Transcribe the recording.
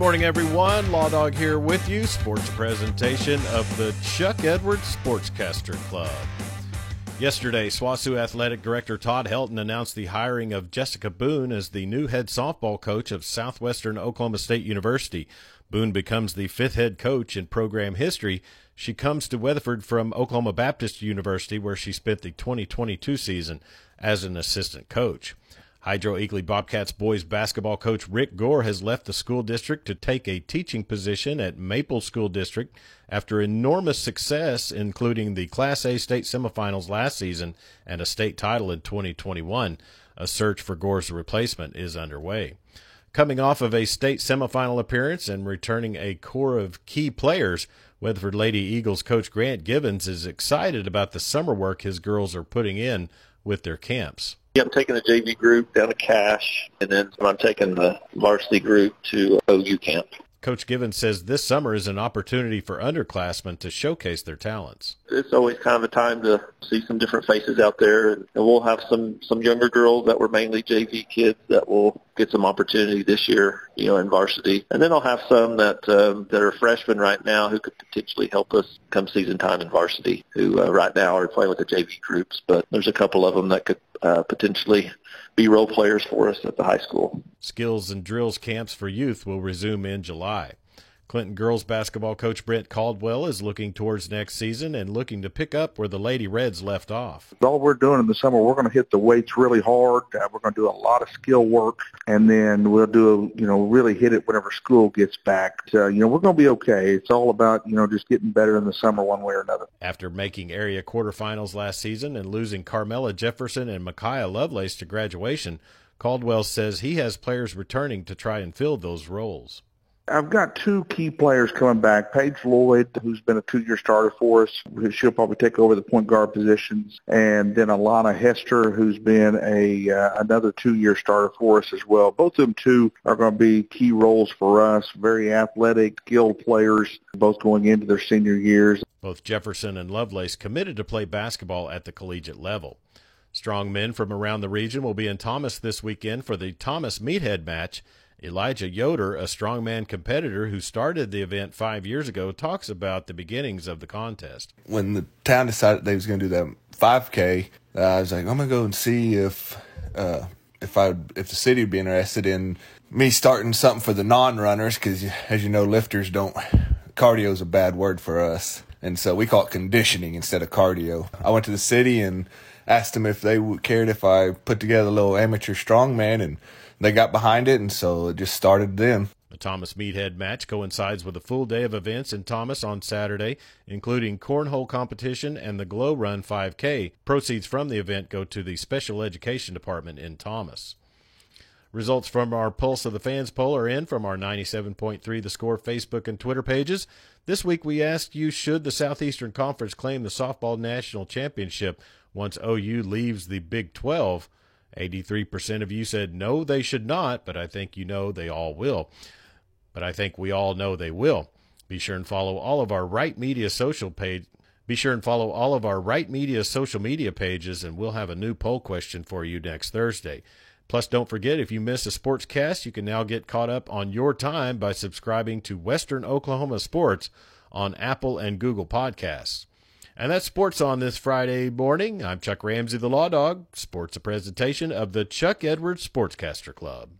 morning, everyone. Law Dog here with you. Sports presentation of the Chuck Edwards Sportscaster Club. Yesterday, SWOSU Athletic Director Todd Helton announced the hiring of Jessica Boone as the new head softball coach of Southwestern Oklahoma State University. Boone becomes the fifth head coach in program history. She comes to Weatherford from Oklahoma Baptist University, where she spent the 2022 season as an assistant coach. Hydro Eakly Bobcats boys basketball coach Rick Gore has left the school district to take a teaching position at Maple School District after enormous success, including the Class A state semifinals last season and a state title in 2021. A search for Gore's replacement is underway. Coming off of a state semifinal appearance and returning a core of key players, Weatherford Lady Eagles coach Grant Givens is excited about the summer work his girls are putting in with their camps. Yeah, I'm taking the JV group down to Cache, and then I'm taking the varsity group to OU camp. Coach Givens says this summer is an opportunity for underclassmen to showcase their talents. It's always kind of a time to see some different faces out there, and we'll have some some younger girls that were mainly JV kids that will get some opportunity this year, you know, in varsity, and then I'll have some that um, that are freshmen right now who could potentially help us come season time in varsity. Who uh, right now are playing with the JV groups, but there's a couple of them that could uh, potentially be role players for us at the high school. Skills and drills camps for youth will resume in July. Clinton girls basketball coach Brent Caldwell is looking towards next season and looking to pick up where the Lady Reds left off. All we're doing in the summer, we're going to hit the weights really hard. Uh, we're going to do a lot of skill work, and then we'll do, you know, really hit it whenever school gets back. So, you know, we're going to be okay. It's all about, you know, just getting better in the summer one way or another. After making area quarterfinals last season and losing Carmela Jefferson and Micaiah Lovelace to graduation, Caldwell says he has players returning to try and fill those roles. I've got two key players coming back. Paige Lloyd, who's been a two-year starter for us, she'll probably take over the point guard positions, and then Alana Hester, who's been a uh, another two-year starter for us as well. Both of them two are going to be key roles for us. Very athletic, skilled players, both going into their senior years. Both Jefferson and Lovelace committed to play basketball at the collegiate level. Strong men from around the region will be in Thomas this weekend for the Thomas Meathead match. Elijah Yoder, a strongman competitor who started the event five years ago, talks about the beginnings of the contest. When the town decided they was going to do that 5K, uh, I was like, I'm going to go and see if uh, if I if the city would be interested in me starting something for the non-runners because, as you know, lifters don't cardio is a bad word for us, and so we call it conditioning instead of cardio. I went to the city and asked them if they cared if I put together a little amateur strongman and they got behind it, and so it just started then. The Thomas Meathead match coincides with a full day of events in Thomas on Saturday, including cornhole competition and the Glow Run 5K. Proceeds from the event go to the Special Education Department in Thomas. Results from our Pulse of the Fans poll are in from our 97.3 The Score Facebook and Twitter pages. This week we asked you should the Southeastern Conference claim the softball national championship once OU leaves the Big 12? 83% of you said no, they should not, but I think you know they all will. But I think we all know they will. Be sure and follow all of our Right Media social page. Be sure and follow all of our Right Media social media pages, and we'll have a new poll question for you next Thursday. Plus, don't forget if you miss a sports cast, you can now get caught up on your time by subscribing to Western Oklahoma Sports on Apple and Google Podcasts. And that's sports on this Friday morning. I'm Chuck Ramsey, the Law Dog. Sports a presentation of the Chuck Edwards Sportscaster Club.